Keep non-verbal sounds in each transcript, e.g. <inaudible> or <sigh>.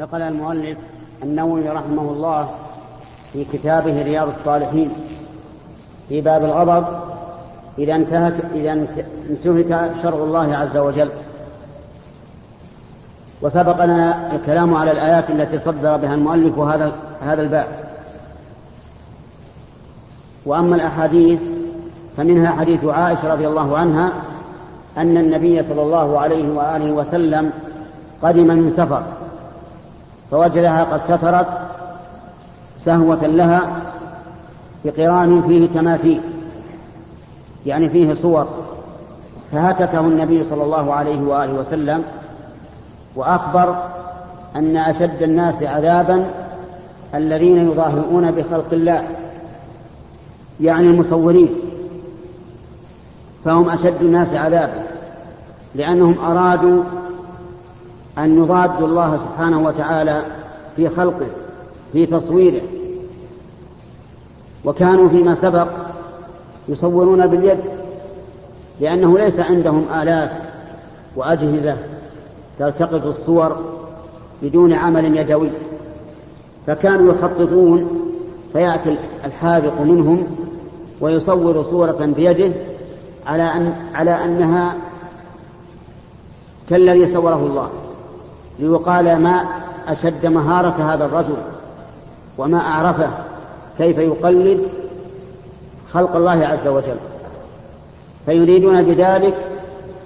نقل المؤلف النووي رحمه الله في كتابه رياض الصالحين في باب الغضب إذا انتهك إذا انتهك شرع الله عز وجل. وسبق لنا الكلام على الآيات التي صدر بها المؤلف هذا هذا الباب. وأما الأحاديث فمنها حديث عائشة رضي الله عنها أن النبي صلى الله عليه وآله وسلم قدم من سفر. فوجدها قد سترت سهوة لها بقران فيه تماثيل يعني فيه صور. فهتكه النبي صلى الله عليه وآله وسلم وأخبر أن أشد الناس عذابا الذين يظاهرون بخلق الله يعني المصورين. فهم أشد الناس عذابا لأنهم أرادوا أن يضادوا الله سبحانه وتعالى في خلقه في تصويره. وكانوا فيما سبق يصورون باليد لأنه ليس عندهم آلات وأجهزة تلتقط الصور بدون عمل يدوي. فكانوا يخططون فيأتي الحاذق منهم ويصور صورة بيده على أن على أنها كالذي صوره الله. ليقال ما أشد مهارة هذا الرجل وما أعرفه كيف يقلد خلق الله عز وجل. فيريدون بذلك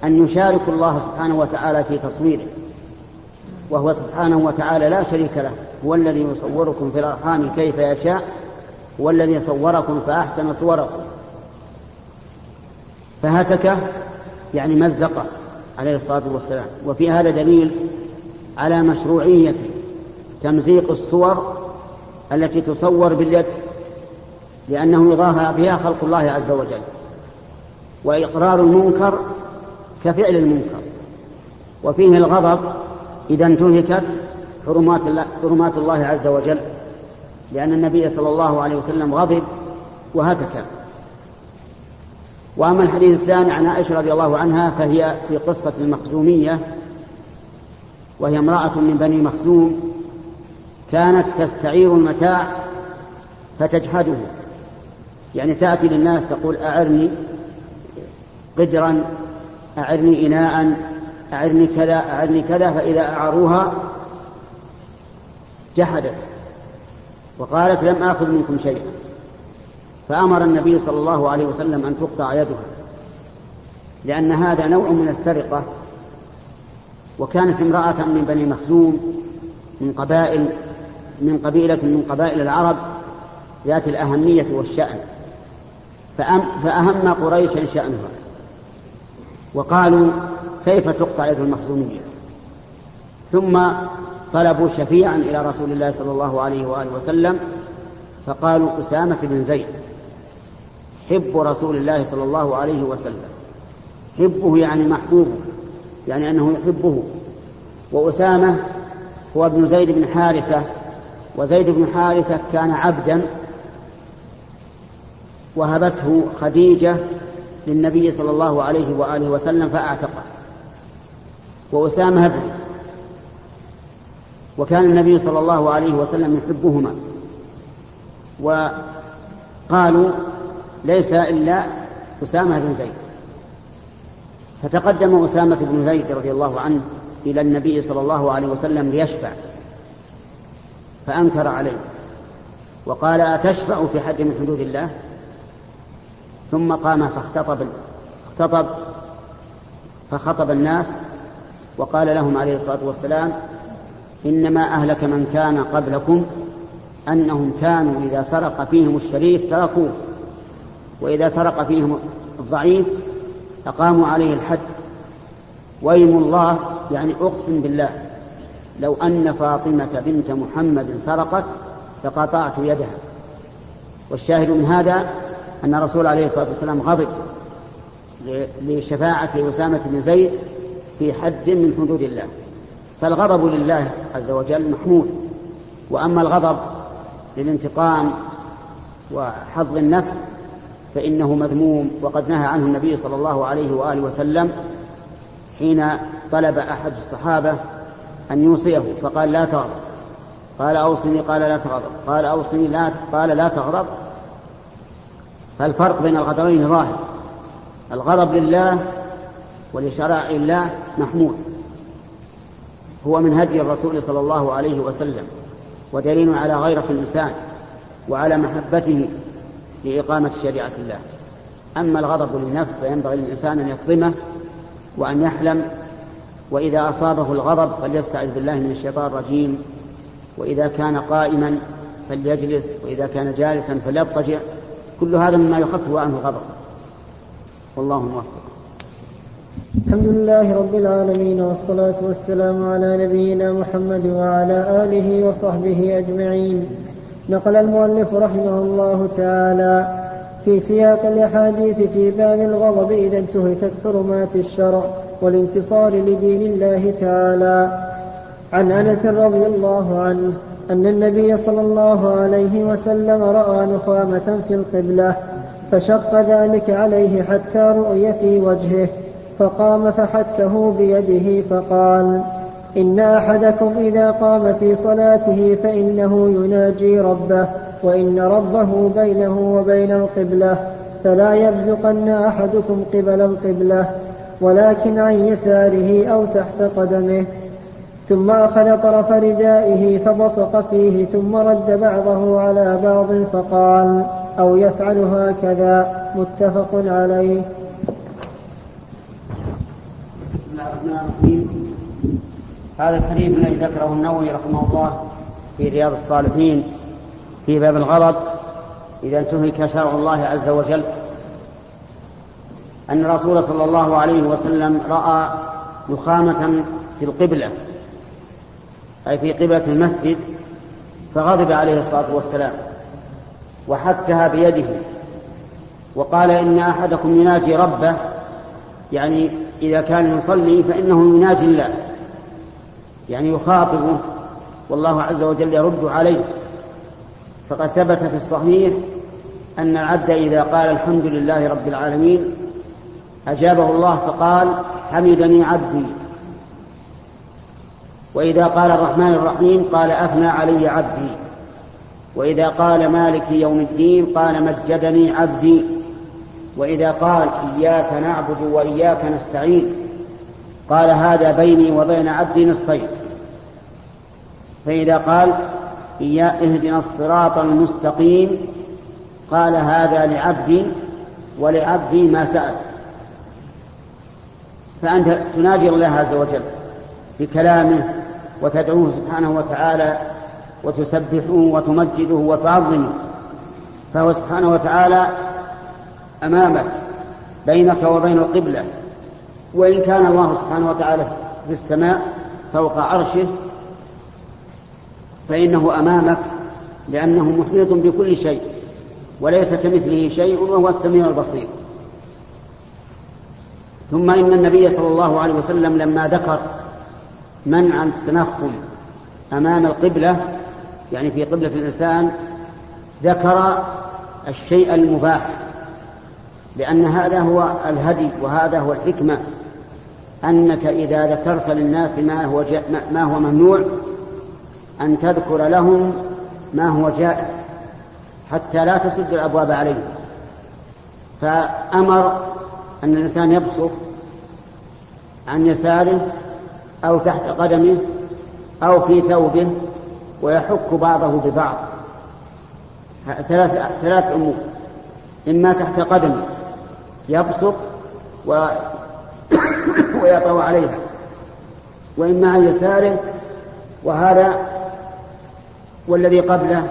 أن يشاركوا الله سبحانه وتعالى في تصويره. وهو سبحانه وتعالى لا شريك له. هو الذي يصوركم في الأرحام كيف يشاء. هو الذي صوركم فأحسن صوركم. فهتك يعني مزق عليه الصلاة والسلام. وفي هذا دليل على مشروعية تمزيق الصور التي تصور باليد لأنه يضاهى بها خلق الله عز وجل وإقرار المنكر كفعل المنكر وفيه الغضب إذا انتهكت حرمات الله, حرمات الله عز وجل لأن النبي صلى الله عليه وسلم غضب وهتك وأما الحديث الثاني عن عائشة رضي الله عنها فهي في قصة المخزومية وهي امرأة من بني مخزوم كانت تستعير المتاع فتجحده. يعني تأتي للناس تقول أعرني قدرا أعرني إناء أعرني كذا أعرني كذا فإذا أعروها جحدت. وقالت لم آخذ منكم شيئا. فأمر النبي صلى الله عليه وسلم أن تقطع يدها. لأن هذا نوع من السرقة وكانت امرأة من بني مخزوم من قبائل من قبيلة من قبائل العرب ذات الأهمية والشأن. فأهم قريشا شأنها. وقالوا كيف تقطع يد المخزومية؟ ثم طلبوا شفيعا إلى رسول الله صلى الله عليه وآله وسلم فقالوا أسامة بن زيد حب رسول الله صلى الله عليه وسلم. حبه يعني محبوبه. يعني أنه يحبه. وأسامة هو ابن زيد بن حارثة وزيد بن حارثة كان عبدا وهبته خديجة للنبي صلى الله عليه وآله وسلم فأعتقه. وأسامة ابن وكان النبي صلى الله عليه وسلم يحبهما. وقالوا ليس إلا أسامة بن زيد. فتقدم أسامة بن زيد رضي الله عنه إلى النبي صلى الله عليه وسلم ليشفع فأنكر عليه وقال أتشفع في حد من حدود الله؟ ثم قام فاختطب اختطب فخطب الناس وقال لهم عليه الصلاة والسلام إنما أهلك من كان قبلكم أنهم كانوا إذا سرق فيهم الشريف تركوه وإذا سرق فيهم الضعيف أقاموا عليه الحد. ويم الله يعني أقسم بالله لو أن فاطمة بنت محمد سرقت لقطعت يدها. والشاهد من هذا أن الرسول عليه الصلاة والسلام غضب لشفاعة أسامة بن زيد في حد من حدود الله. فالغضب لله عز وجل محمود. وأما الغضب للانتقام وحظ النفس فإنه مذموم وقد نهى عنه النبي صلى الله عليه وآله وسلم حين طلب أحد الصحابة أن يوصيه فقال لا تغضب. قال أوصني قال لا تغضب. قال أوصني لا قال لا تغضب. فالفرق بين الغضبين ظاهر. الغضب لله ولشرائع الله محمود. هو من هدي الرسول صلى الله عليه وسلم ودليل على غيرة الإنسان وعلى محبته لإقامة شريعة الله. أما الغضب للنفس فينبغي للإنسان أن يكظمه وأن يحلم وإذا أصابه الغضب فليستعذ بالله من الشيطان الرجيم. وإذا كان قائما فليجلس وإذا كان جالسا فليضطجع. كل هذا مما يخفف عنه الغضب والله موفق. الحمد لله رب العالمين والصلاة والسلام على نبينا محمد وعلى آله وصحبه أجمعين. نقل المؤلف رحمه الله تعالى في سياق الأحاديث في باب الغضب إذا انتهكت حرمات الشرع والانتصار لدين الله تعالى. عن أنس رضي الله عنه أن النبي صلى الله عليه وسلم رأى نخامة في القبلة فشق ذلك عليه حتى رؤي في وجهه فقام فحكه بيده فقال إن أحدكم إذا قام في صلاته فإنه يناجي ربه وإن ربه بينه وبين القبلة فلا يبزقن أحدكم قبل القبلة ولكن عن يساره أو تحت قدمه. ثم أخذ طرف ردائه فبصق فيه ثم رد بعضه على بعض فقال أو يفعل هكذا. متفق عليه. بسم الله الرحمن الرحيم. هذا الحديث الذي ذكره النووي رحمه الله في رياض الصالحين في باب الغضب إذا انتهك شرع الله عز وجل. أن الرسول صلى الله عليه وسلم رأى نخامة في القبلة أي في قبلة المسجد فغضب عليه الصلاة والسلام وحكها بيده وقال إن أحدكم يناجي ربه يعني إذا كان يصلي فإنه يناجي الله. يعني يخاطبه والله عز وجل يرد عليه. فقد ثبت في الصحيح أن العبد إذا قال الحمد لله رب العالمين أجابه الله فقال حمدني عبدي. وإذا قال الرحمن الرحيم قال أثنى علي عبدي. وإذا قال مالك يوم الدين قال مجدني عبدي. وإذا قال إياك نعبد وإياك نستعين. قال هذا بيني وبين عبدي نصفين. فإذا قال إيا اهدنا الصراط المستقيم قال هذا لعبدي ولعبدي ما سأل. فأنت تناجي الله عز وجل بكلامه وتدعوه سبحانه وتعالى وتسبحه وتمجده وتعظمه. فهو سبحانه وتعالى أمامك بينك وبين القبلة وإن كان الله سبحانه وتعالى في السماء فوق عرشه فإنه أمامك لأنه محيط بكل شيء وليس كمثله شيء وهو السميع البصير. ثم إن النبي صلى الله عليه وسلم لما ذكر منع التنخم أمام القبلة يعني في قبلة الإنسان ذكر الشيء المباح لأن هذا هو الهدي وهذا هو الحكمة أنك إذا ذكرت للناس ما هو ما هو ممنوع أن تذكر لهم ما هو جائز حتى لا تسد الأبواب عليهم. فأمر أن الإنسان يبصق عن يساره أو تحت قدمه أو في ثوبه ويحك بعضه ببعض. ثلاث ثلاث أمور. إما تحت قدمه يبصق <laughs> ويطوى عليها. وإما عن يساره وهذا والذي قبله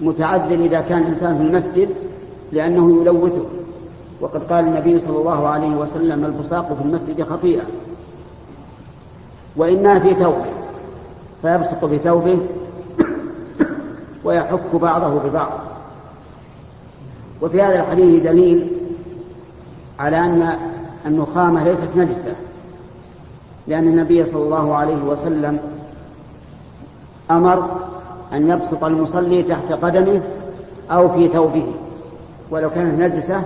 متعذر إذا كان الإنسان في المسجد لأنه يلوثه. وقد قال النبي صلى الله عليه وسلم البصاق في المسجد خطيئة. وإما في ثوبه فيبصق بثوبه <coughs> ويحك بعضه ببعض. وفي هذا الحديث دليل على أن النخامة ليست نجسة. لأن النبي صلى الله عليه وسلم أمر أن يبسط المصلي تحت قدمه أو في ثوبه. ولو كانت نجسة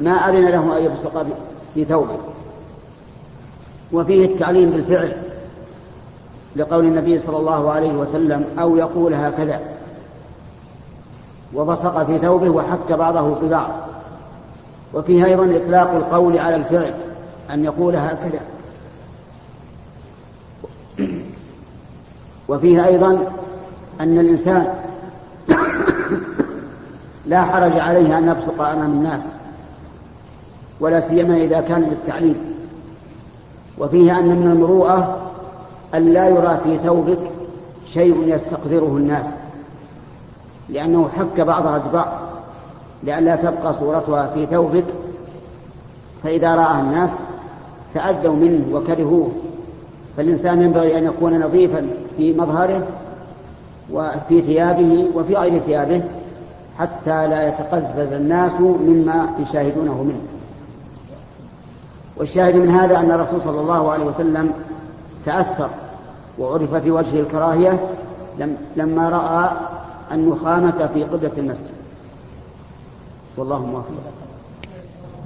ما أذن له أن يبصق في ثوبه. وفيه التعليم بالفعل لقول النبي صلى الله عليه وسلم أو يقول هكذا. وبصق في ثوبه وحك بعضه في بعض. وفيه أيضا إطلاق القول على الفعل أن يقول هكذا. وفيه أيضا أن الإنسان <coughs> لا حرج عليه أن يبصق أمام الناس ولا سيما إذا كان للتعليم. وفيه أن من المروءة أن لا يرى في ثوبك شيء يستقذره الناس لأنه حك بعضها ببعض لئلا تبقى صورتها في ثوبك فإذا رآها الناس تأذوا منه وكرهوه. فالإنسان ينبغي أن يكون نظيفا في مظهره وفي ثيابه وفي غير ثيابه حتى لا يتقزز الناس مما يشاهدونه منه. والشاهد من هذا أن الرسول صلى الله عليه وسلم تأثر وعرف في وجهه الكراهية لما رأى النخامة في قبلة المسجد. والله موفق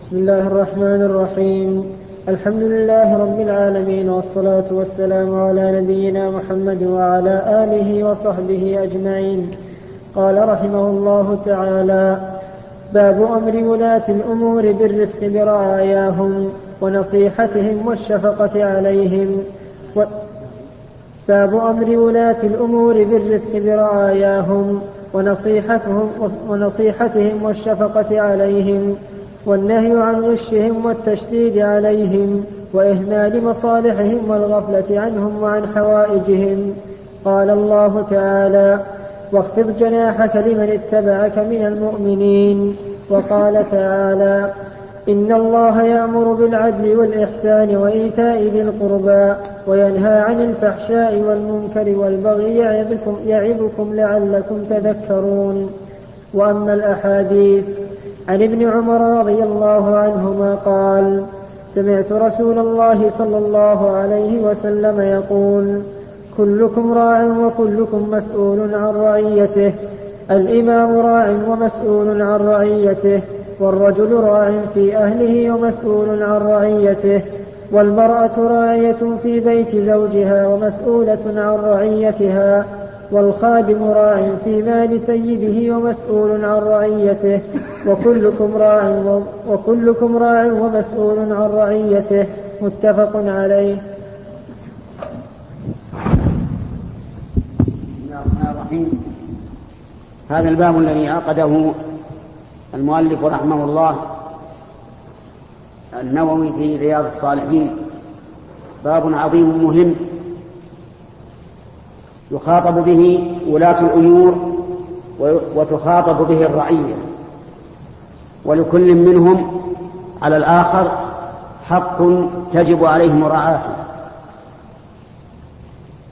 بسم الله الرحمن الرحيم. الحمد لله رب العالمين والصلاة والسلام على نبينا محمد وعلى آله وصحبه أجمعين. قال رحمه الله تعالى باب أمر ولاة الأمور بالرفق برعاياهم ونصيحتهم والشفقة عليهم. باب أمر ولاة الأمور بالرفق برعاياهم ونصيحتهم ونصيحتهم والشفقة عليهم والنهي عن غشهم والتشديد عليهم وإهمال مصالحهم والغفلة عنهم وعن حوائجهم. قال الله تعالى واخفض جناحك لمن اتبعك من المؤمنين. وقال تعالى إن الله يأمر بالعدل والإحسان وإيتاء ذي القربى. وينهى عن الفحشاء والمنكر والبغي يعظكم, يعظكم لعلكم تذكرون. وأما الأحاديث عن ابن عمر رضي الله عنهما قال سمعت رسول الله صلى الله عليه وسلم يقول كلكم راع وكلكم مسؤول عن رعيته. الإمام راع ومسؤول عن رعيته والرجل راع في أهله ومسؤول عن رعيته. والمرأة راعية في بيت زوجها ومسؤولة عن رعيتها والخادم راع في مال سيده ومسؤول عن رعيته وكلكم راع وكلكم راع ومسؤول عن رعيته متفق عليه. هذا الباب الذي عقده المؤلف رحمه الله النووي في رياض الصالحين. باب عظيم مهم. يخاطب به ولاة الأمور وتخاطب به الرعية. ولكل منهم على الآخر حق تجب عليه مراعاته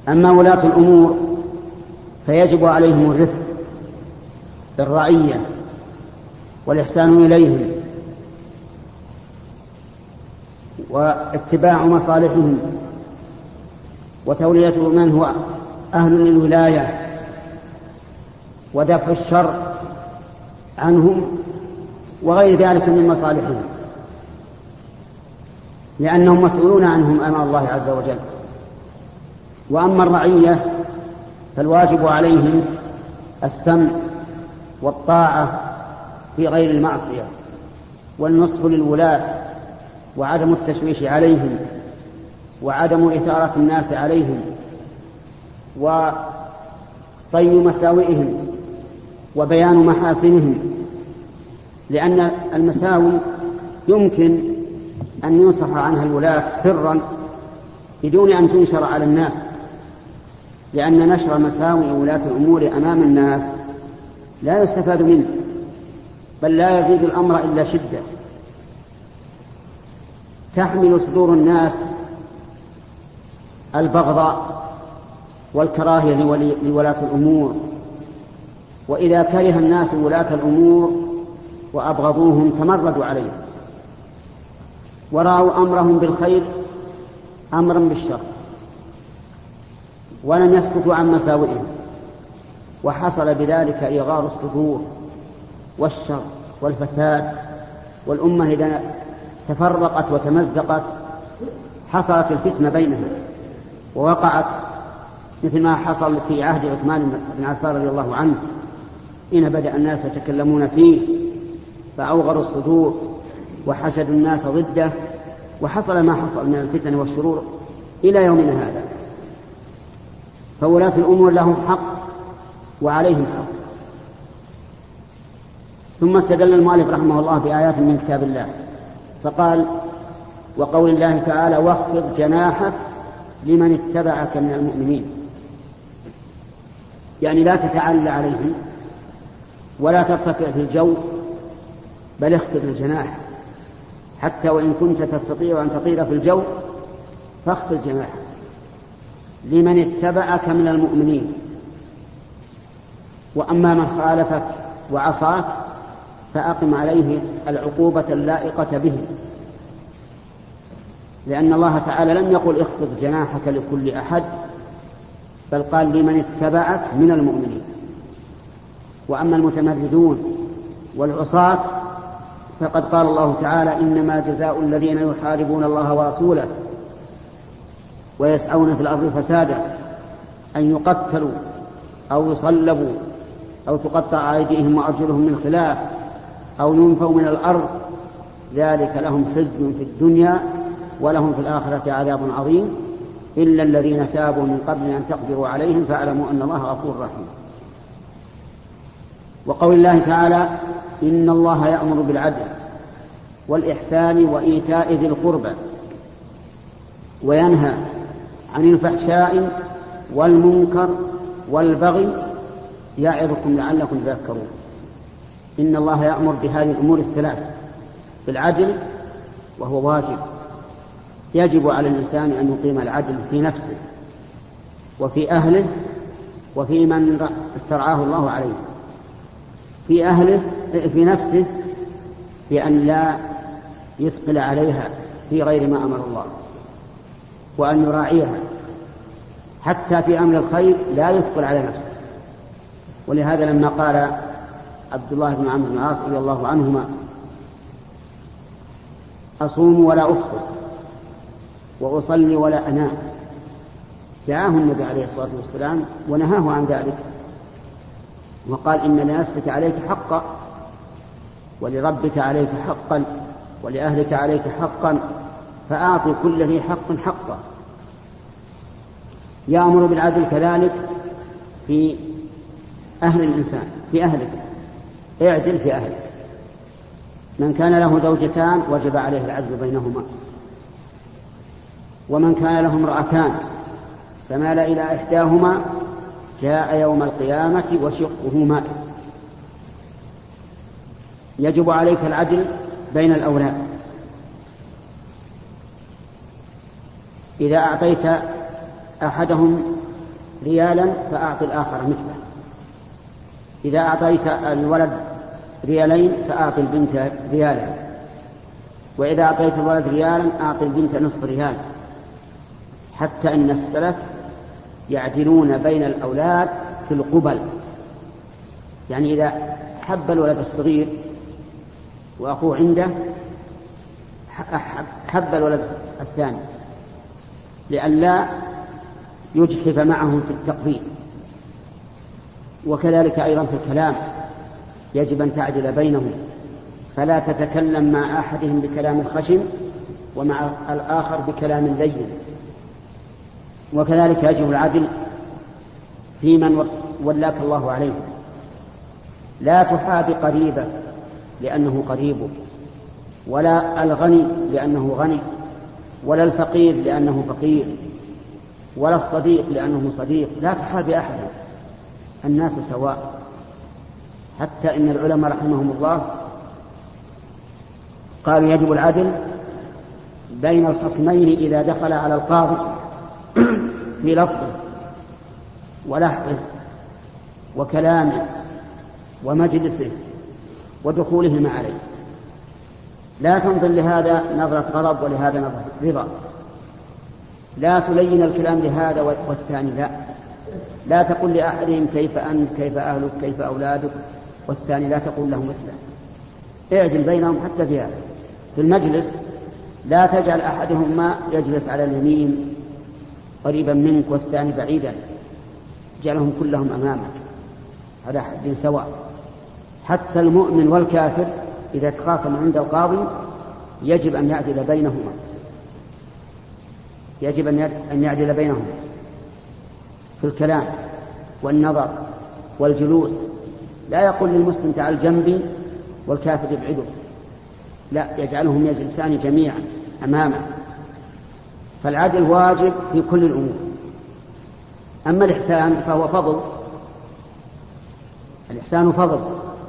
أما ولاة الأمور فيجب عليهم الرفق بالرعية والإحسان إليهم. واتباع مصالحهم وتولية من هو أهل للولاية ودفع الشر عنهم وغير ذلك من مصالحهم لأنهم مسؤولون عنهم أمام الله عز وجل. وأما الرعية فالواجب عليهم السمع والطاعة في غير المعصية والنصح للولاة وعدم التشويش عليهم وعدم إثارة الناس عليهم وطي مساوئهم وبيان محاسنهم لأن المساوي يمكن أن ينصح عنها الولاة سرا بدون أن تنشر على الناس لأن نشر مساوئ ولاة الأمور أمام الناس لا يستفاد منه بل لا يزيد الأمر إلا شدة. تحمل صدور الناس البغضاء والكراهية لولاة الأمور. وإذا كره الناس ولاة الأمور وأبغضوهم تمردوا عليهم. ورأوا أمرهم بالخير أمرا بالشر. ولم يسكتوا عن مساوئهم. وحصل بذلك إيغار الصدور والشر والفساد. والأمة إذا تفرقت وتمزقت حصلت الفتنة بينها ووقعت مثل ما حصل في عهد عثمان بن عفان رضي الله عنه. حين بدأ الناس يتكلمون فيه فأوغروا الصدور وحشدوا الناس ضده وحصل ما حصل من الفتن والشرور إلى يومنا هذا. فولاة الأمور لهم حق وعليهم حق. ثم استدل المؤلف رحمه الله بآيات من كتاب الله. فقال وقول الله تعالى واخفض جناحك لمن اتبعك من المؤمنين. يعني لا تتعلى عليهم ولا ترتفع في الجو بل اخفض الجناح. حتى وإن كنت تستطيع أن تطير في الجو فاخفض جناحك لمن اتبعك من المؤمنين. وأما من خالفك وعصاك فأقم عليه العقوبة اللائقة به. لأن الله تعالى لم يقل اخفض جناحك لكل أحد بل قال لمن اتبعك من المؤمنين. وأما المتمردون والعصاة فقد قال الله تعالى إنما جزاء الذين يحاربون الله ورسوله ويسعون في الأرض فسادا أن يقتلوا أو يصلبوا أو تقطع أيديهم وأرجلهم من خلاف. أو ينفوا من الأرض ذلك لهم خزي في الدنيا ولهم في الآخرة عذاب عظيم. إلا الذين تابوا من قبل أن تقدروا عليهم فاعلموا أن الله غفور رحيم. وقول الله تعالى إن الله يأمر بالعدل والإحسان وإيتاء ذي القربى وينهى عن الفحشاء والمنكر والبغي يعظكم لعلكم تذكرون. إن الله يأمر بهذه الأمور الثلاث بالعدل وهو واجب. يجب على الإنسان أن يقيم العدل في نفسه وفي أهله وفي من استرعاه الله عليه. في أهله في نفسه بأن لا يثقل عليها في غير ما أمر الله وأن يراعيها. حتى في أمر الخير لا يثقل على نفسه. ولهذا لما قال عبد الله بن عمرو بن العاص رضي الله عنهما أصوم ولا أفطر وأصلي ولا أنام. دعاه النبي عليه الصلاة والسلام ونهاه عن ذلك وقال إن لنفسك عليك حقا ولربك عليك حقا ولأهلك عليك حقا فأعط كل ذي حق حقه يأمر بالعدل كذلك في أهل الإنسان في أهلك. اعدل في أهلك من كان له زوجتان وجب عليه العدل بينهما. ومن كان له امرأتان فمال إلى إحداهما جاء يوم القيامة وشقه يجب عليك العدل بين الأولاد. إذا أعطيت أحدهم ريالا فأعط الآخر مثله. إذا أعطيت الولد ريالين فأعط البنت ريالا. وإذا أعطيت الولد ريالا أعط البنت نصف ريال. حتى أن السلف يعدلون بين الأولاد في القبل. يعني إذا حب الولد الصغير وأخوه عنده حب الولد الثاني. لئلا يجحف معهم في التقبيل. وكذلك أيضا في الكلام. يجب أن تعدل بينهم. فلا تتكلم مع أحدهم بكلام خشن ومع الآخر بكلام لين. وكذلك يجب العدل في من ولاك الله عليه. لا تحاب قريبك لأنه قريبك ولا الغني لأنه غني ولا الفقير لأنه فقير ولا الصديق لأنه صديق. لا تحاب أحدا الناس سواء. حتى إن العلماء رحمهم الله قالوا يجب العدل بين الخصمين إذا دخل على القاضي <clears throat> في لفظه ولحظه وكلامه ومجلسه ودخولهما عليه. لا تنظر لهذا نظرة غضب ولهذا نظرة رضا. لا تلين الكلام لهذا والثاني لا. لا تقل لأحدهم كيف أنت كيف أهلك كيف أولادك. والثاني لا تقول له مثله. اعدل بينهم حتى في هذا. في المجلس لا تجعل أحدهما يجلس على اليمين قريبا منك والثاني بعيدا. جعلهم كلهم أمامك. على حد سواء. حتى المؤمن والكافر إذا تخاصم عند القاضي يجب أن يعدل بينهما. يجب أن يعدل بينهما. في الكلام والنظر والجلوس لا يقول للمسلم تعال جنبي والكافر يبعده. لا يجعلهم يجلسان جميعا أمامه. فالعدل واجب في كل الأمور. أما الإحسان فهو فضل. الإحسان فضل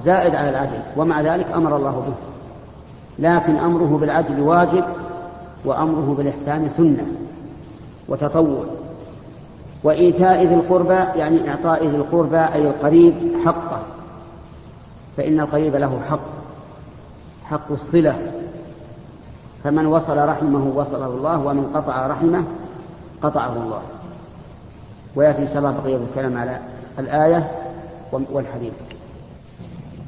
زائد على العدل ومع ذلك أمر الله به. لكن أمره بالعدل واجب وأمره بالإحسان سنة وتطوع. وإيتاء ذي القربى يعني إعطاء ذي القربى أي القريب حقه. فإن القريب له حق حق الصلة. فمن وصل رحمه وصله الله ومن قطع رحمه قطعه الله. ويأتي إن شاء الله بقية الكلام على الآية والحديث.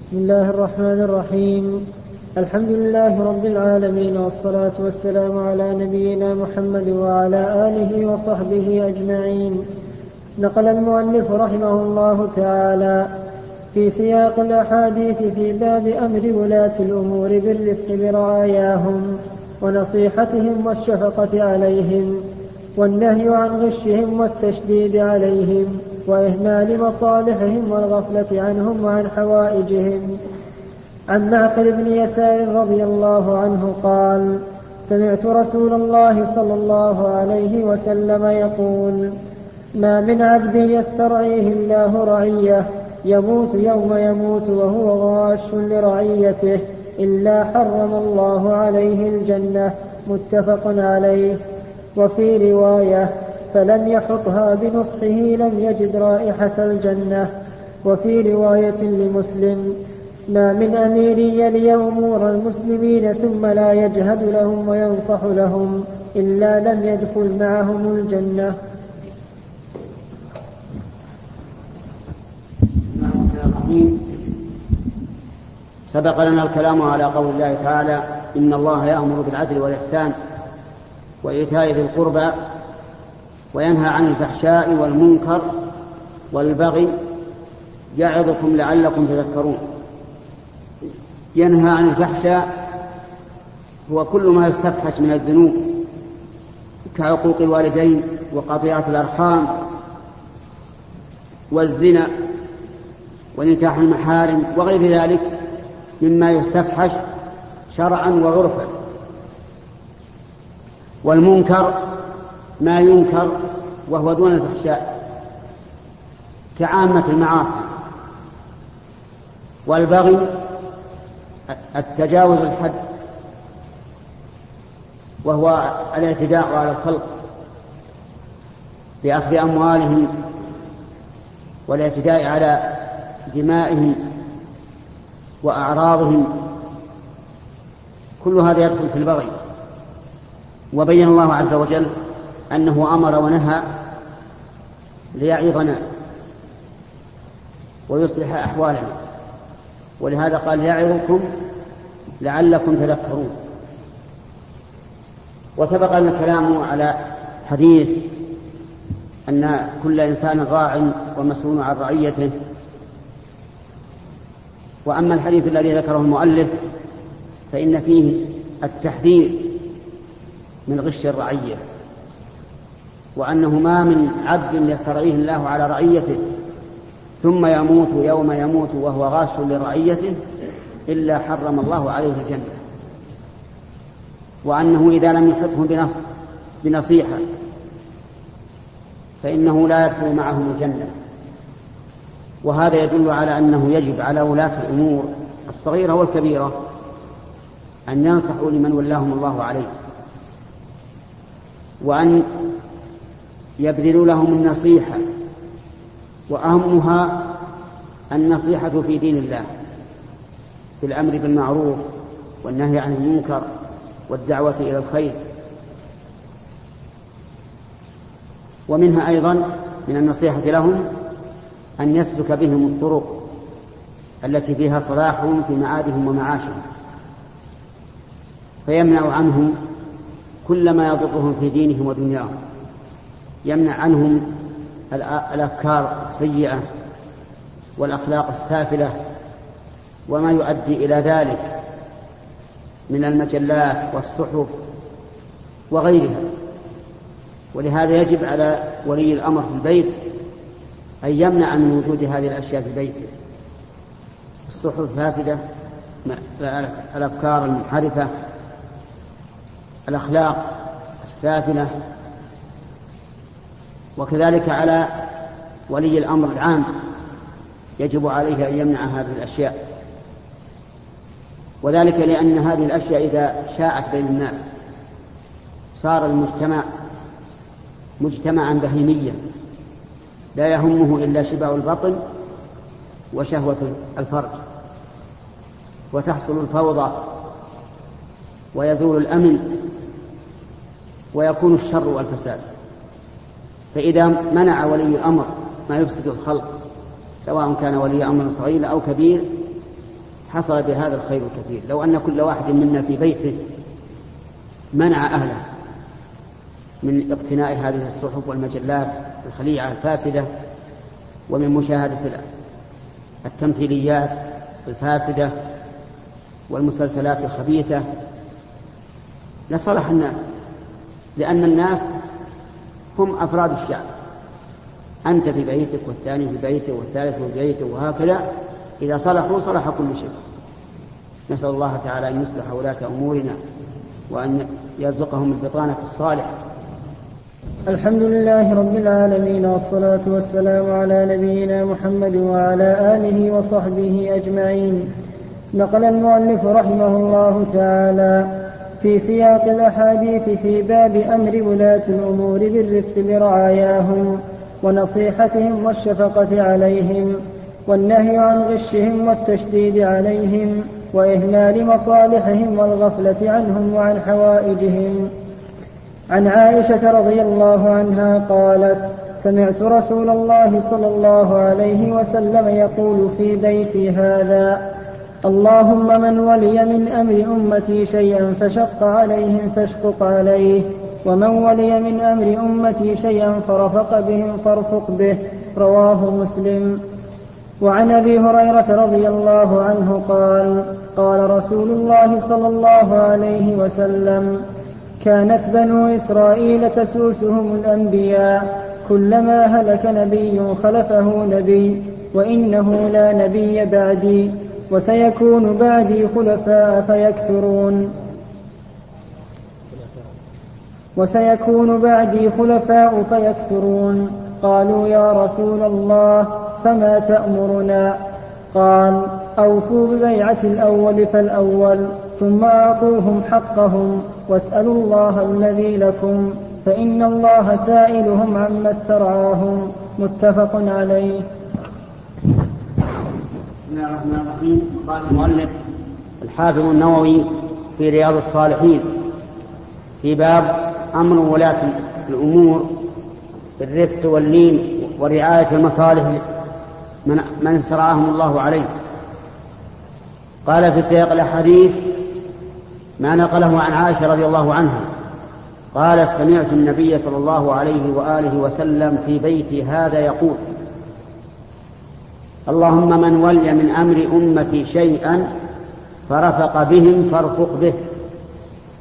بسم الله الرحمن الرحيم. الحمد لله رب العالمين والصلاة والسلام على نبينا محمد وعلى آله وصحبه أجمعين. نقل المؤلف رحمه الله تعالى في سياق الأحاديث في باب أمر ولاة الأمور بالرفق برعاياهم ونصيحتهم والشفقة عليهم والنهي عن غشهم والتشديد عليهم وإهمال مصالحهم والغفلة عنهم وعن حوائجهم. عن معقل بن يسار رضي الله عنه قال سمعت رسول الله صلى الله عليه وسلم يقول ما من عبد يسترعيه الله رعية يموت يوم يموت وهو غاش لرعيته إلا حرم الله عليه الجنة متفق عليه. وفي رواية فلم يحطها بنصحه لم يجد رائحة الجنة. وفي رواية لمسلم ما من أمير يلي أمور المسلمين ثم لا يجهد لهم وينصح لهم إلا لم يدخل معهم الجنة. سبق لنا الكلام على قول الله تعالى إن الله يأمر بالعدل والإحسان وإيتاء ذي القربى وينهى عن الفحشاء والمنكر والبغي يعظكم لعلكم تذكرون. ينهى عن الفحشاء هو كل ما يستفحش من الذنوب كعقوق الوالدين وقطيعة الأرحام والزنا ونكاح المحارم وغير ذلك مما يستفحش شرعا وعرفا. والمنكر ما ينكر وهو دون الفحشاء كعامة المعاصي. والبغي التجاوز الحد وهو الاعتداء على الخلق بأخذ أموالهم والاعتداء على دمائهم وأعراضهم كل هذا يدخل في البغي. وبين الله عز وجل أنه أمر ونهى ليعظنا ويصلح أحوالنا. ولهذا قال يعظكم لعلكم تذكرون. وسبق لنا الكلام على حديث أن كل إنسان راع ومسؤول عن رعيته. وأما الحديث الذي ذكره المؤلف فإن فيه التحذير من غش الرعية وأنه ما من عبد يسترعيه الله على رعيته ثم يموت يوم يموت وهو غاش لرعيته إلا حرم الله عليه الجنة. وأنه إذا لم يحطه بنص بنصيحة فإنه لا يدخل معهم الجنة. وهذا يدل على أنه يجب على ولاة الأمور الصغيرة والكبيرة أن ينصحوا لمن ولاهم الله عليه وأن يبذلوا لهم النصيحة وأهمها النصيحة في دين الله في الأمر بالمعروف والنهي عن المنكر والدعوة إلى الخير ومنها أيضا من النصيحة لهم أن يسلك بهم الطرق التي فيها صلاحهم في معادهم ومعاشهم. فيمنع عنهم كل ما يضرهم في دينهم ودنياهم. يمنع عنهم الأفكار السيئة والأخلاق السافلة وما يؤدي إلى ذلك من المجلات والصحف وغيرها. ولهذا يجب على ولي الأمر في البيت أن يمنع من وجود هذه الأشياء في بيته. الصحف الفاسدة الأفكار المنحرفة الأخلاق السافلة. وكذلك على ولي الأمر العام يجب عليه أن يمنع هذه الأشياء. وذلك لأن هذه الأشياء إذا شاعت بين الناس صار المجتمع مجتمعا بهيميا. لا يهمه إلا شبع البطن وشهوة الفرج. وتحصل الفوضى ويزول الأمن ويكون الشر والفساد. فإذا منع ولي الأمر ما يفسد الخلق سواء كان ولي أمر صغير أو كبير حصل بهذا الخير الكثير. لو أن كل واحد منا في بيته منع أهله من اقتناء هذه الصحف والمجلات الخليعة الفاسدة ومن مشاهدة التمثيليات الفاسدة والمسلسلات الخبيثة. لصلح الناس لأن الناس هم أفراد الشعب. أنت في بيتك والثاني في بيته والثالث في بيته وهكذا. إذا صلحوا صلح كل شيء. نسأل الله تعالى أن يصلح ولاة أمورنا وأن يرزقهم البطانة الصالحة. الحمد لله رب العالمين والصلاة والسلام على نبينا محمد وعلى آله وصحبه أجمعين. نقل المؤلف رحمه الله تعالى في سياق الأحاديث في باب أمر ولاة الأمور بالرفق برعاياهم ونصيحتهم والشفقة عليهم والنهي عن غشهم والتشديد عليهم وإهمال مصالحهم والغفلة عنهم وعن حوائجهم. عن عائشة رضي الله عنها قالت سمعت رسول الله صلى الله عليه وسلم يقول في بيتي هذا اللهم من ولي من أمر أمتي شيئا فشق عليهم فاشقق عليه ومن ولي من أمر أمتي شيئا فرفق بهم فارفق به رواه مسلم. وعن أبي هريرة رضي الله عنه قال قال رسول الله صلى الله عليه وسلم كانت بنو إسرائيل تسوسهم الأنبياء كلما هلك نبي خلفه نبي وإنه لا نبي بعدي وسيكون بعدي خلفاء فيكثرون. وسيكون بعدي خلفاء فيكثرون. قالوا يا رسول الله فما تأمرنا؟ قال أوفوا ببيعة الأول فالأول. ثم أعطوهم حقهم واسألوا الله الذي لكم فإن الله سائلهم عما استرعاهم متفق عليه. بسم الله الرحمن الرحيم. قال المؤلف الحافظ النووي في رياض الصالحين في باب أمر ولاة الأمور بالرفق واللين ورعاية المصالح من من سرعهم الله عليه. قال في سياق الأحاديث ما نقله عن عائشة رضي الله عنها. قال سمعت النبي صلى الله عليه وآله وسلم في بيتي هذا يقول اللهم من ولي من أمر أمتي شيئا فرفق بهم فارفق به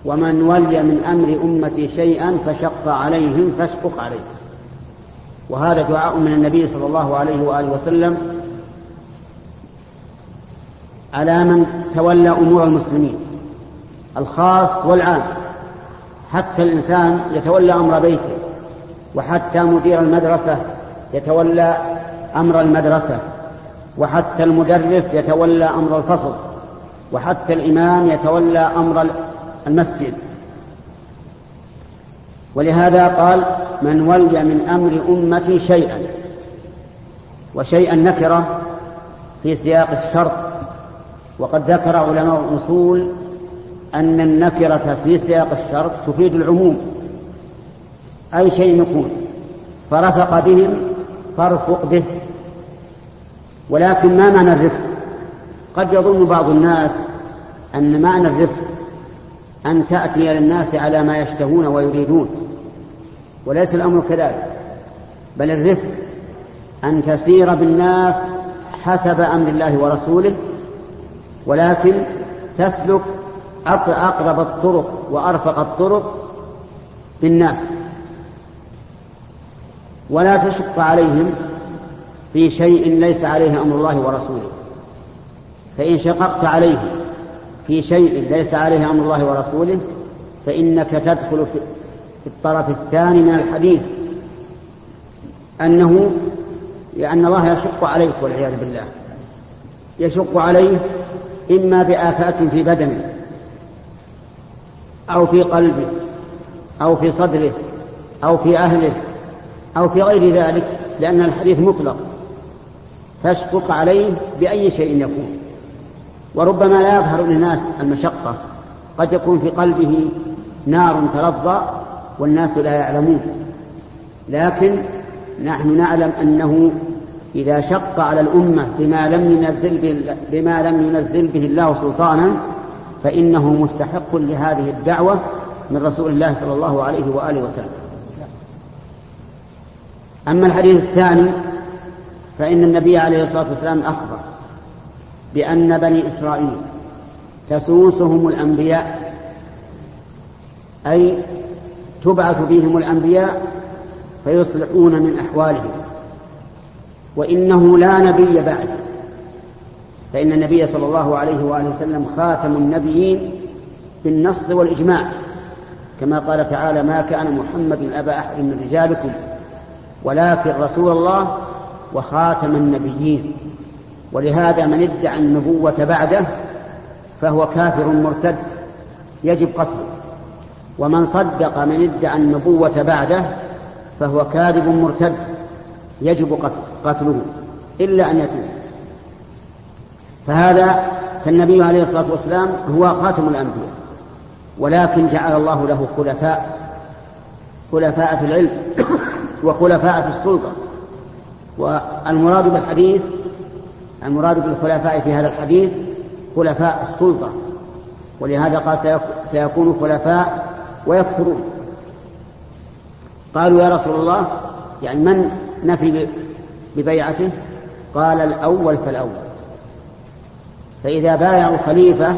ومن ولي من أمر أمتي شيئا فشق عليهم فاشقق عليه وهذا دعاء من النبي صلى الله عليه وآله وسلم على من تولى أمور المسلمين. الخاص والعام. حتى الإنسان يتولى أمر بيته وحتى مدير المدرسة يتولى أمر المدرسة وحتى المدرس يتولى أمر الفصل وحتى الإمام يتولى أمر المسجد. ولهذا قال من ولي من أمر أمتي شيئا وشيئا نكرة في سياق الشرط وقد ذكر علماء الأصول أن النكرة في سياق الشرط تفيد العموم. أي شيء يكون فرفق بهم فارفق به. ولكن ما معنى الرفق؟ قد يظن بعض الناس أن معنى الرفق أن تأتي للناس على ما يشتهون ويريدون. وليس الأمر كذلك بل الرفق أن تسير بالناس حسب أمر الله ورسوله ولكن تسلك أقرب الطرق وأرفق الطرق بالناس. ولا تشق عليهم في شيء ليس عليه أمر الله ورسوله. فإن شققت عليهم في شيء ليس عليه أمر الله ورسوله فإنك تدخل في الطرف الثاني من الحديث. أنه لأن الله يشق عليك والعياذ بالله. يشق عليه إما بآفات في بدنه أو في قلبه أو في صدره أو في أهله أو في غير ذلك لأن الحديث مطلق. تشقق عليه بأي شيء يكون. وربما لا يظهر للناس المشقة. قد يكون في قلبه نار تلظى والناس لا يعلمون. لكن نحن نعلم أنه إذا شق على الأمة بما لم ينزل به, بما لم ينزل به الله سلطانا فإنه مستحق لهذه الدعوة من رسول الله صلى الله عليه وآله وسلم. أما الحديث الثاني فإن النبي عليه الصلاة والسلام أخبر بأن بني إسرائيل تسوسهم الأنبياء أي تبعث بهم الأنبياء فيصلحون من أحوالهم وإنه لا نبي بعد فإن النبي صلى الله عليه وآله وسلم خاتم النبيين بالنص والإجماع. كما قال تعالى ما كان محمد أبا أحد من رجالكم ولكن رسول الله وخاتم النبيين. ولهذا من ادعى النبوة بعده فهو كافر مرتد يجب قتله. ومن صدق من ادعى النبوة بعده فهو كاذب مرتد يجب قتله إلا أن يتوب. فهذا فالنبي عليه الصلاة والسلام هو خاتم الأنبياء ولكن جعل الله له خلفاء خلفاء في العلم وخلفاء في السلطة. والمراد بالحديث المراد بالخلفاء في هذا الحديث خلفاء السلطة ولهذا قال سيكون خلفاء ويكثرون قالوا يا رسول الله يعني من نفي ببيعته؟ قال الأول فالأول فإذا بايعوا خليفة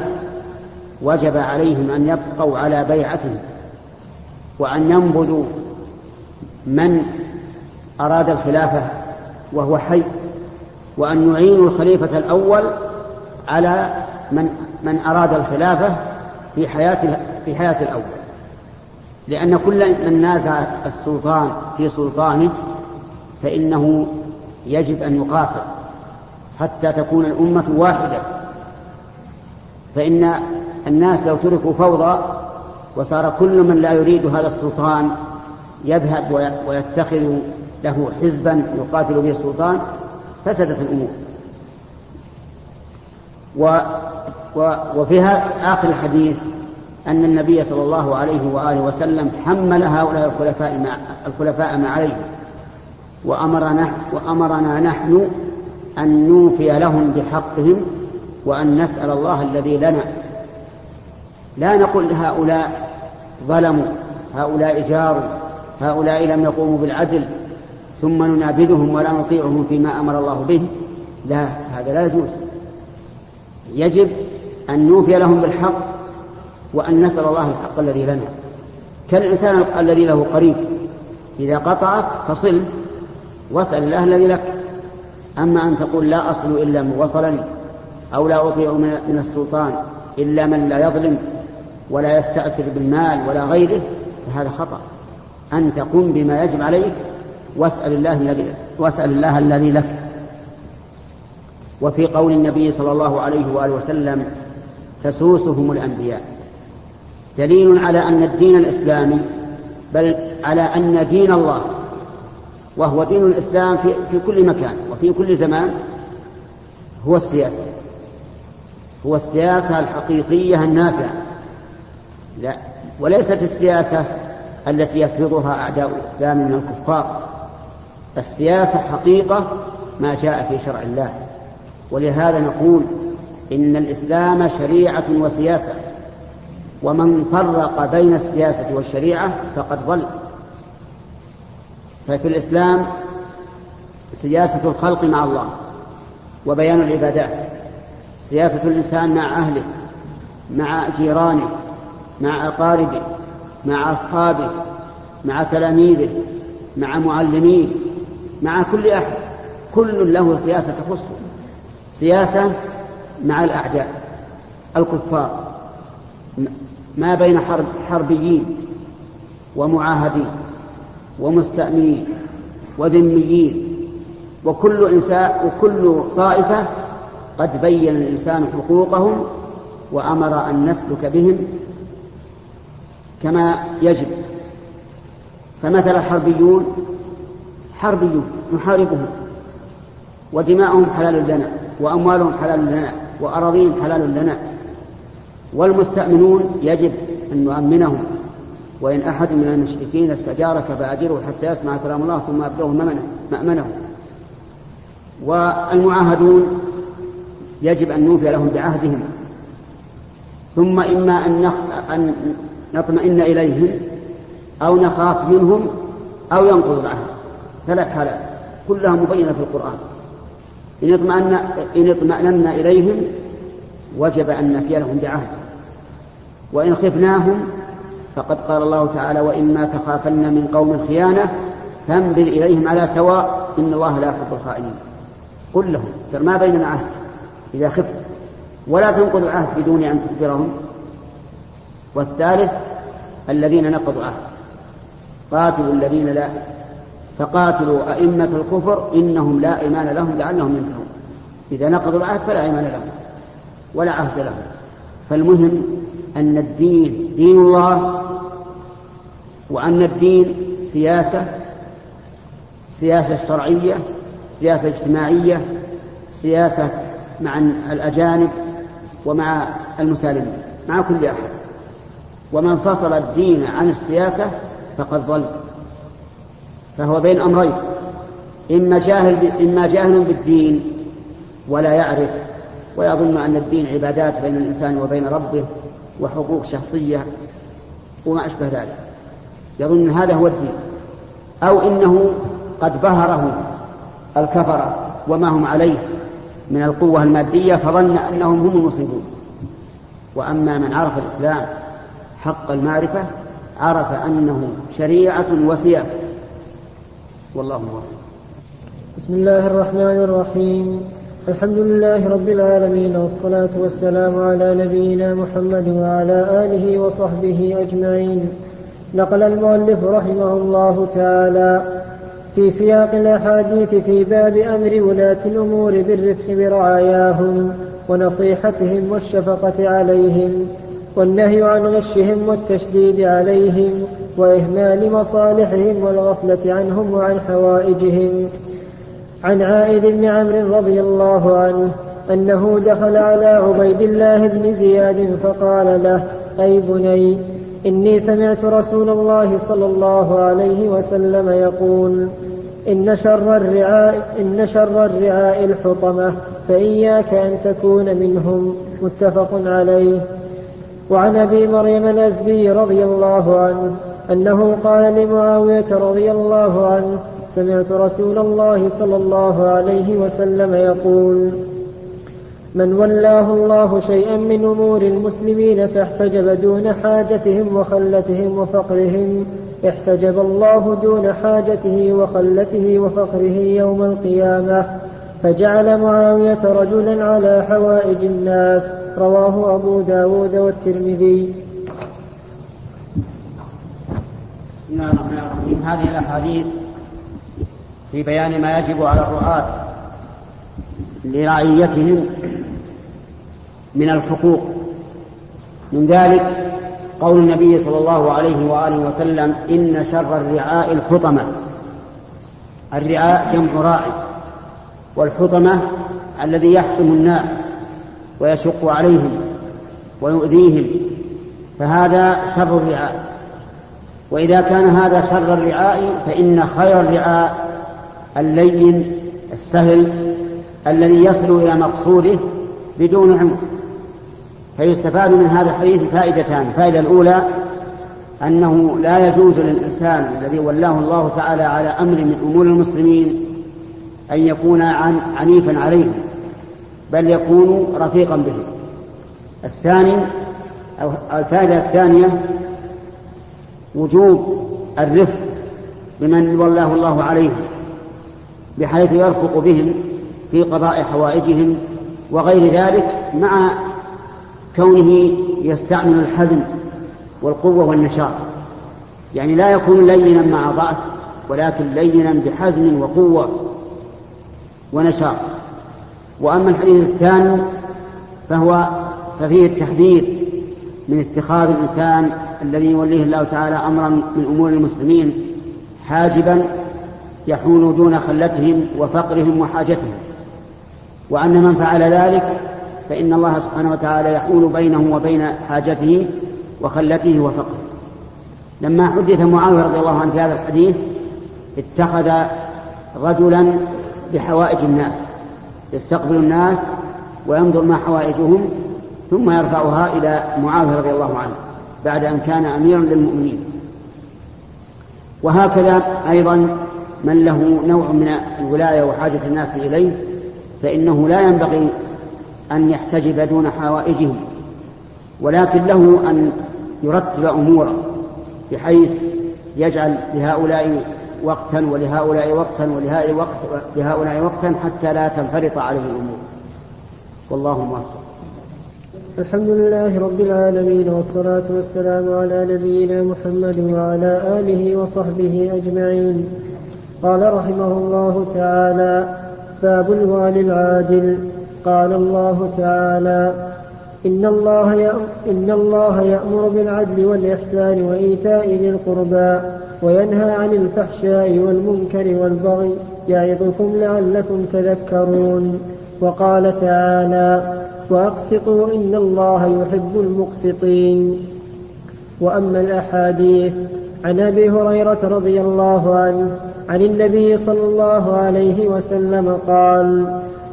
وجب عليهم أن يبقوا على بيعته وأن ينبذوا من أراد الخلافة وهو حي وأن يعينوا الخليفة الأول على من من أراد الخلافة في حياة في حياة الأول. لأن كل من نازع السلطان في سلطانه فإنه يجب أن يقاتل حتى تكون الأمة واحدة. فإن الناس لو تركوا فوضى وصار كل من لا يريد هذا السلطان يذهب ويتخذ له حزبا يقاتل به السلطان فسدت الأمور. و و وفي آخر الحديث أن النبي صلى الله عليه وآله وسلم حمل هؤلاء الخلفاء مع الخلفاء ما عليه. وأمرنا وأمرنا نحن أن نوفي لهم بحقهم وأن نسأل الله الذي لنا. لا نقول هؤلاء ظلموا هؤلاء جاروا هؤلاء لم يقوموا بالعدل ثم ننابذهم ولا نطيعهم فيما أمر الله به. لا هذا لا يجوز. يجب أن نوفي لهم بالحق وأن نسأل الله الحق الذي لنا. كالإنسان الذي له قريب. إذا قطعك فصل واسأل الله الذي لك. أما أن تقول لا أصل إلا من وصلني أو لا أطيع من السلطان إلا من لا يظلم ولا يستأثر بالمال ولا غيره فهذا خطأ. أن تقوم بما يجب عليك واسأل الله الذي واسأل الله الذي لك. وفي قول النبي صلى الله عليه وآله وسلم تسوسهم الأنبياء دليل على أن الدين الإسلامي بل على أن دين الله وهو دين الإسلام في, في كل مكان وفي كل زمان هو السياسة. هو السياسة الحقيقية النافعة. لا وليست السياسة التي يفرضها أعداء الإسلام من الكفار. السياسة حقيقة ما جاء في شرع الله. ولهذا نقول إن الإسلام شريعة وسياسة. ومن فرق بين السياسة والشريعة فقد ضل. ففي الإسلام سياسة الخلق مع الله وبيان العبادات. سياسة الإنسان مع أهله مع جيرانه مع أقاربه مع أصحابه مع تلاميذه مع معلميه مع كل أحد. كل له سياسة تخصه. سياسة مع الأعداء الكفار ما بين حرب حربيين ومعاهدين ومستأمنين وذميين وكل إنسان وكل طائفة قد بين الإنسان حقوقهم وأمر أن نسلك بهم كما يجب. فمثل الحربيون حربيون نحاربهم ودماؤهم حلال لنا وأموالهم حلال لنا وأراضيهم حلال لنا. والمستأمنون يجب أن نؤمنهم. وإن أحد من المشركين استجارك فأجره حتى يسمع كلام الله ثم أبلغه مأمنة. والمعاهدون يجب أن نوفي لهم بعهدهم. ثم إما أن, أن نطمئن إليهم أو نخاف منهم أو ينقض العهد. ثلاث حالات كلها مبينة في القرآن. إن اطمأن إن اطمأننا إليهم وجب أن نفي لهم بعهد. وإن خفناهم فقد قال الله تعالى وإما تخافن من قوم خيانة فانبذ إليهم على سواء إن الله لا يحب الخائنين. قل لهم ما بيننا عهد؟ إذا خفت. ولا تنقض العهد بدون أن تخبرهم. والثالث الذين نقضوا العهد. قاتلوا الذين لا فقاتلوا أئمة الكفر إنهم لا إيمان لهم لعلهم ينتهون. إذا نقضوا العهد فلا إيمان لهم ولا عهد لهم. فالمهم أن الدين دين الله وأن الدين سياسة سياسة شرعية سياسة اجتماعية سياسة مع الأجانب ومع المسالمين مع كل أحد. ومن فصل الدين عن السياسة فقد ضل. فهو بين أمرين إما جاهل إما جاهل بالدين ولا يعرف ويظن أن الدين عبادات بين الإنسان وبين ربه وحقوق شخصية وما أشبه ذلك. يظن هذا هو الدين. أو إنه قد بهره الكفرة وما هم عليه. من القوة المادية فظن أنهم هم المصيبون. وأما من عرف الإسلام حق المعرفة عرف أنه شريعة وسياسة. والله موفق بسم الله الرحمن الرحيم. الحمد لله رب العالمين والصلاة والسلام على نبينا محمد وعلى آله وصحبه أجمعين. نقل المؤلف رحمه الله تعالى في سياق الأحاديث في باب أمر ولاة الأمور بالرفق برعاياهم ونصيحتهم والشفقة عليهم والنهي عن غشهم والتشديد عليهم وإهمال مصالحهم والغفلة عنهم وعن حوائجهم. عن عائد بن عمرو رضي الله عنه أنه دخل على عبيد الله بن زياد فقال له أي بني إني سمعت رسول الله صلى الله عليه وسلم يقول إن شر الرعاء إن شر الرعاء الحطمة فإياك أن تكون منهم. متفق عليه. وعن أبي مريم الأزدي رضي الله عنه أنه قال لمعاوية رضي الله عنه سمعت رسول الله صلى الله عليه وسلم يقول من ولاه الله شيئا من أمور المسلمين فاحتجب دون حاجتهم وخلتهم وفقرهم احتجب الله دون حاجته وخلته وفقره يوم القيامة فجعل معاوية رجلا على حوائج الناس. رواه أبو داود والترمذي. بسم الله الرحمن الرحيم هذه الأحاديث في بيان ما يجب على الرعاة لرعيتهم من الحقوق. من ذلك قول النبي صلى الله عليه وآله وسلم إن شر الرعاء الحطمة. الرعاء جمع راعي والحطمة الذي يحطم الناس ويشق عليهم ويؤذيهم فهذا شر الرعاء. وإذا كان هذا شر الرعاء فإن خير الرعاء اللين السهل الذي يصل إلى مقصوده بدون عمق. فيستفاد من هذا الحديث فائدتان. الفائدة الأولى أنه لا يجوز للإنسان الذي ولاه الله تعالى على أمر من أمور المسلمين أن يكون عن عنيفا عليهم بل يكون رفيقا بهم الثاني أو الفائدة الثانية وجوب الرفق بمن ولاه الله عليهم بحيث يرفق بهم في قضاء حوائجهم وغير ذلك مع كونه يستعمل الحزم والقوة والنشاط. يعني لا يكون لينا مع ضعف ولكن لينا بحزم وقوة ونشاط. وأما الحديث الثاني فهو ففيه التحذير من اتخاذ الإنسان الذي يوليه الله تعالى أمرا من أمور المسلمين حاجبا يحول دون خلتهم وفقرهم وحاجتهم. وأن من فعل ذلك فإن الله سبحانه وتعالى يحول بينه وبين حاجته وخلته وفقره لما حدث معاوية رضي الله عنه في هذا الحديث اتخذ رجلا بحوائج الناس يستقبل الناس وينظر ما حوائجهم ثم يرفعها إلى معاوية رضي الله عنه بعد أن كان أميرا للمؤمنين. وهكذا أيضا من له نوع من الولاية وحاجة الناس إليه فإنه لا ينبغي أن يحتجب دون حوائجهم ولكن له أن يرتب أموره بحيث يجعل لهؤلاء وقتا ولهؤلاء وقتا ولهؤلاء وقت لهؤلاء وقتا حتى لا تنفرط عليه الأمور. والله موفق. الحمد لله رب العالمين والصلاة والسلام على نبينا محمد وعلى آله وصحبه أجمعين. قال رحمه الله تعالى باب الوالي العادل. قال الله تعالى إن الله إن الله يأمر بالعدل والإحسان وإيتاء ذي القربى وينهى عن الفحشاء والمنكر والبغي يعظكم لعلكم تذكرون. وقال تعالى وأقسطوا إن الله يحب المقسطين. وأما الأحاديث عن أبي هريرة رضي الله عنه عن النبي صلى الله عليه وسلم قال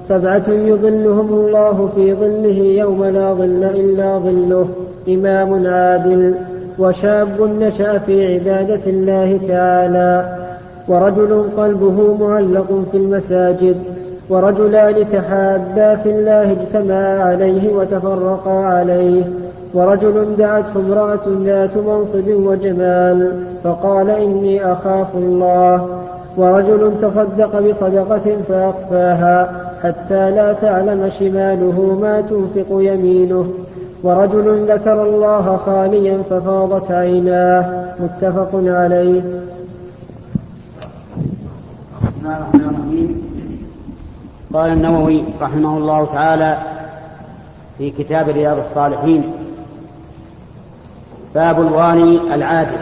سبعة يظلهم الله في ظله يوم لا ظل إلا ظله إمام عادل وشاب نشأ في عبادة الله تعالى ورجل قلبه معلق في المساجد ورجلان تحابا في الله اجتمعا عليه وتفرقا عليه ورجل دعته امرأة ذات منصب وجمال فقال إني أخاف الله ورجل تصدق بصدقة فأخفاها. حتى لا تعلم شماله ما تنفق يمينه. ورجل ذكر الله خاليا ففاضت عيناه. متفق عليه. قال النووي رحمه الله تعالى في كتاب رياض الصالحين باب الوالي العادل.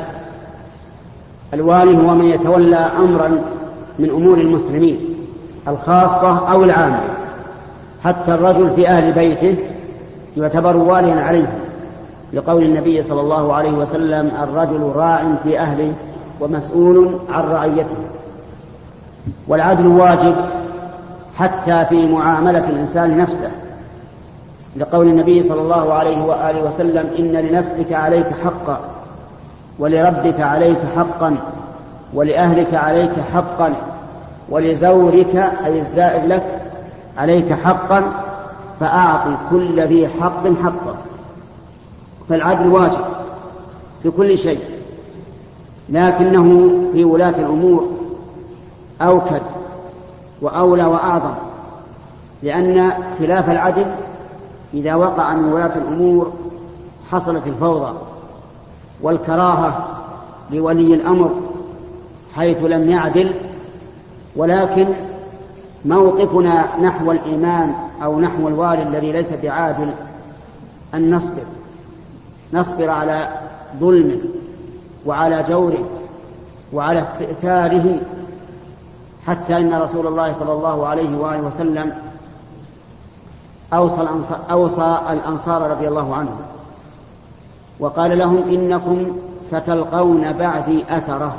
الوالي هو من يتولى امرا من أمور المسلمين. الخاصة أو العامة. حتى الرجل في أهل بيته يعتبر واليا عليه. لقول النبي صلى الله عليه وسلم الرجل راع في أهله ومسؤول عن رعيته. والعدل واجب حتى في معاملة الإنسان نفسه. لقول النبي صلى الله عليه وآله وسلم إن لنفسك عليك حقا ولربك عليك حقا ولأهلك عليك حقا. ولزورك أي الزائر لك عليك حقا فاعط كل ذي حق حقه. فالعدل واجب في كل شيء لكنه في ولاة الأمور أوكد وأولى وأعظم لأن خلاف العدل إذا وقع من ولاة الأمور حصلت الفوضى والكراهة لولي الأمر حيث لم يعدل ولكن موقفنا نحو الإمام أو نحو الوالي الذي ليس بعادل أن نصبر. نصبر على ظلمه وعلى جوره وعلى استئثاره حتى إن رسول الله صلى الله عليه وآله وسلم أوصى الأنصار, أوصى الأنصار رضي الله عنهم. وقال لهم إنكم ستلقون بعدي أثره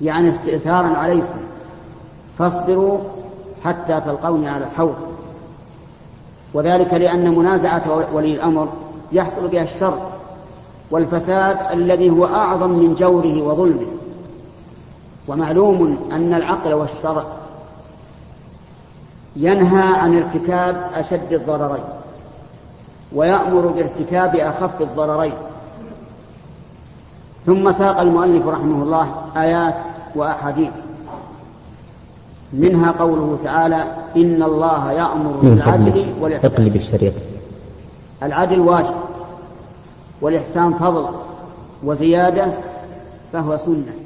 يعني استئثارا عليكم. فاصبروا حتى تلقوني على الحوض. وذلك لأن منازعة ولي الأمر يحصل بها الشر والفساد الذي هو أعظم من جوره وظلمه. ومعلوم أن العقل والشرع ينهى عن ارتكاب أشد الضررين ويأمر بارتكاب أخف الضررين. ثم ساق المؤلف رحمه الله آيات وأحاديث. منها قوله تعالى إن الله يأمر بالعدل والإحسان. اقلب الشريط. العدل واجب والإحسان فضل وزيادة فهو سنة.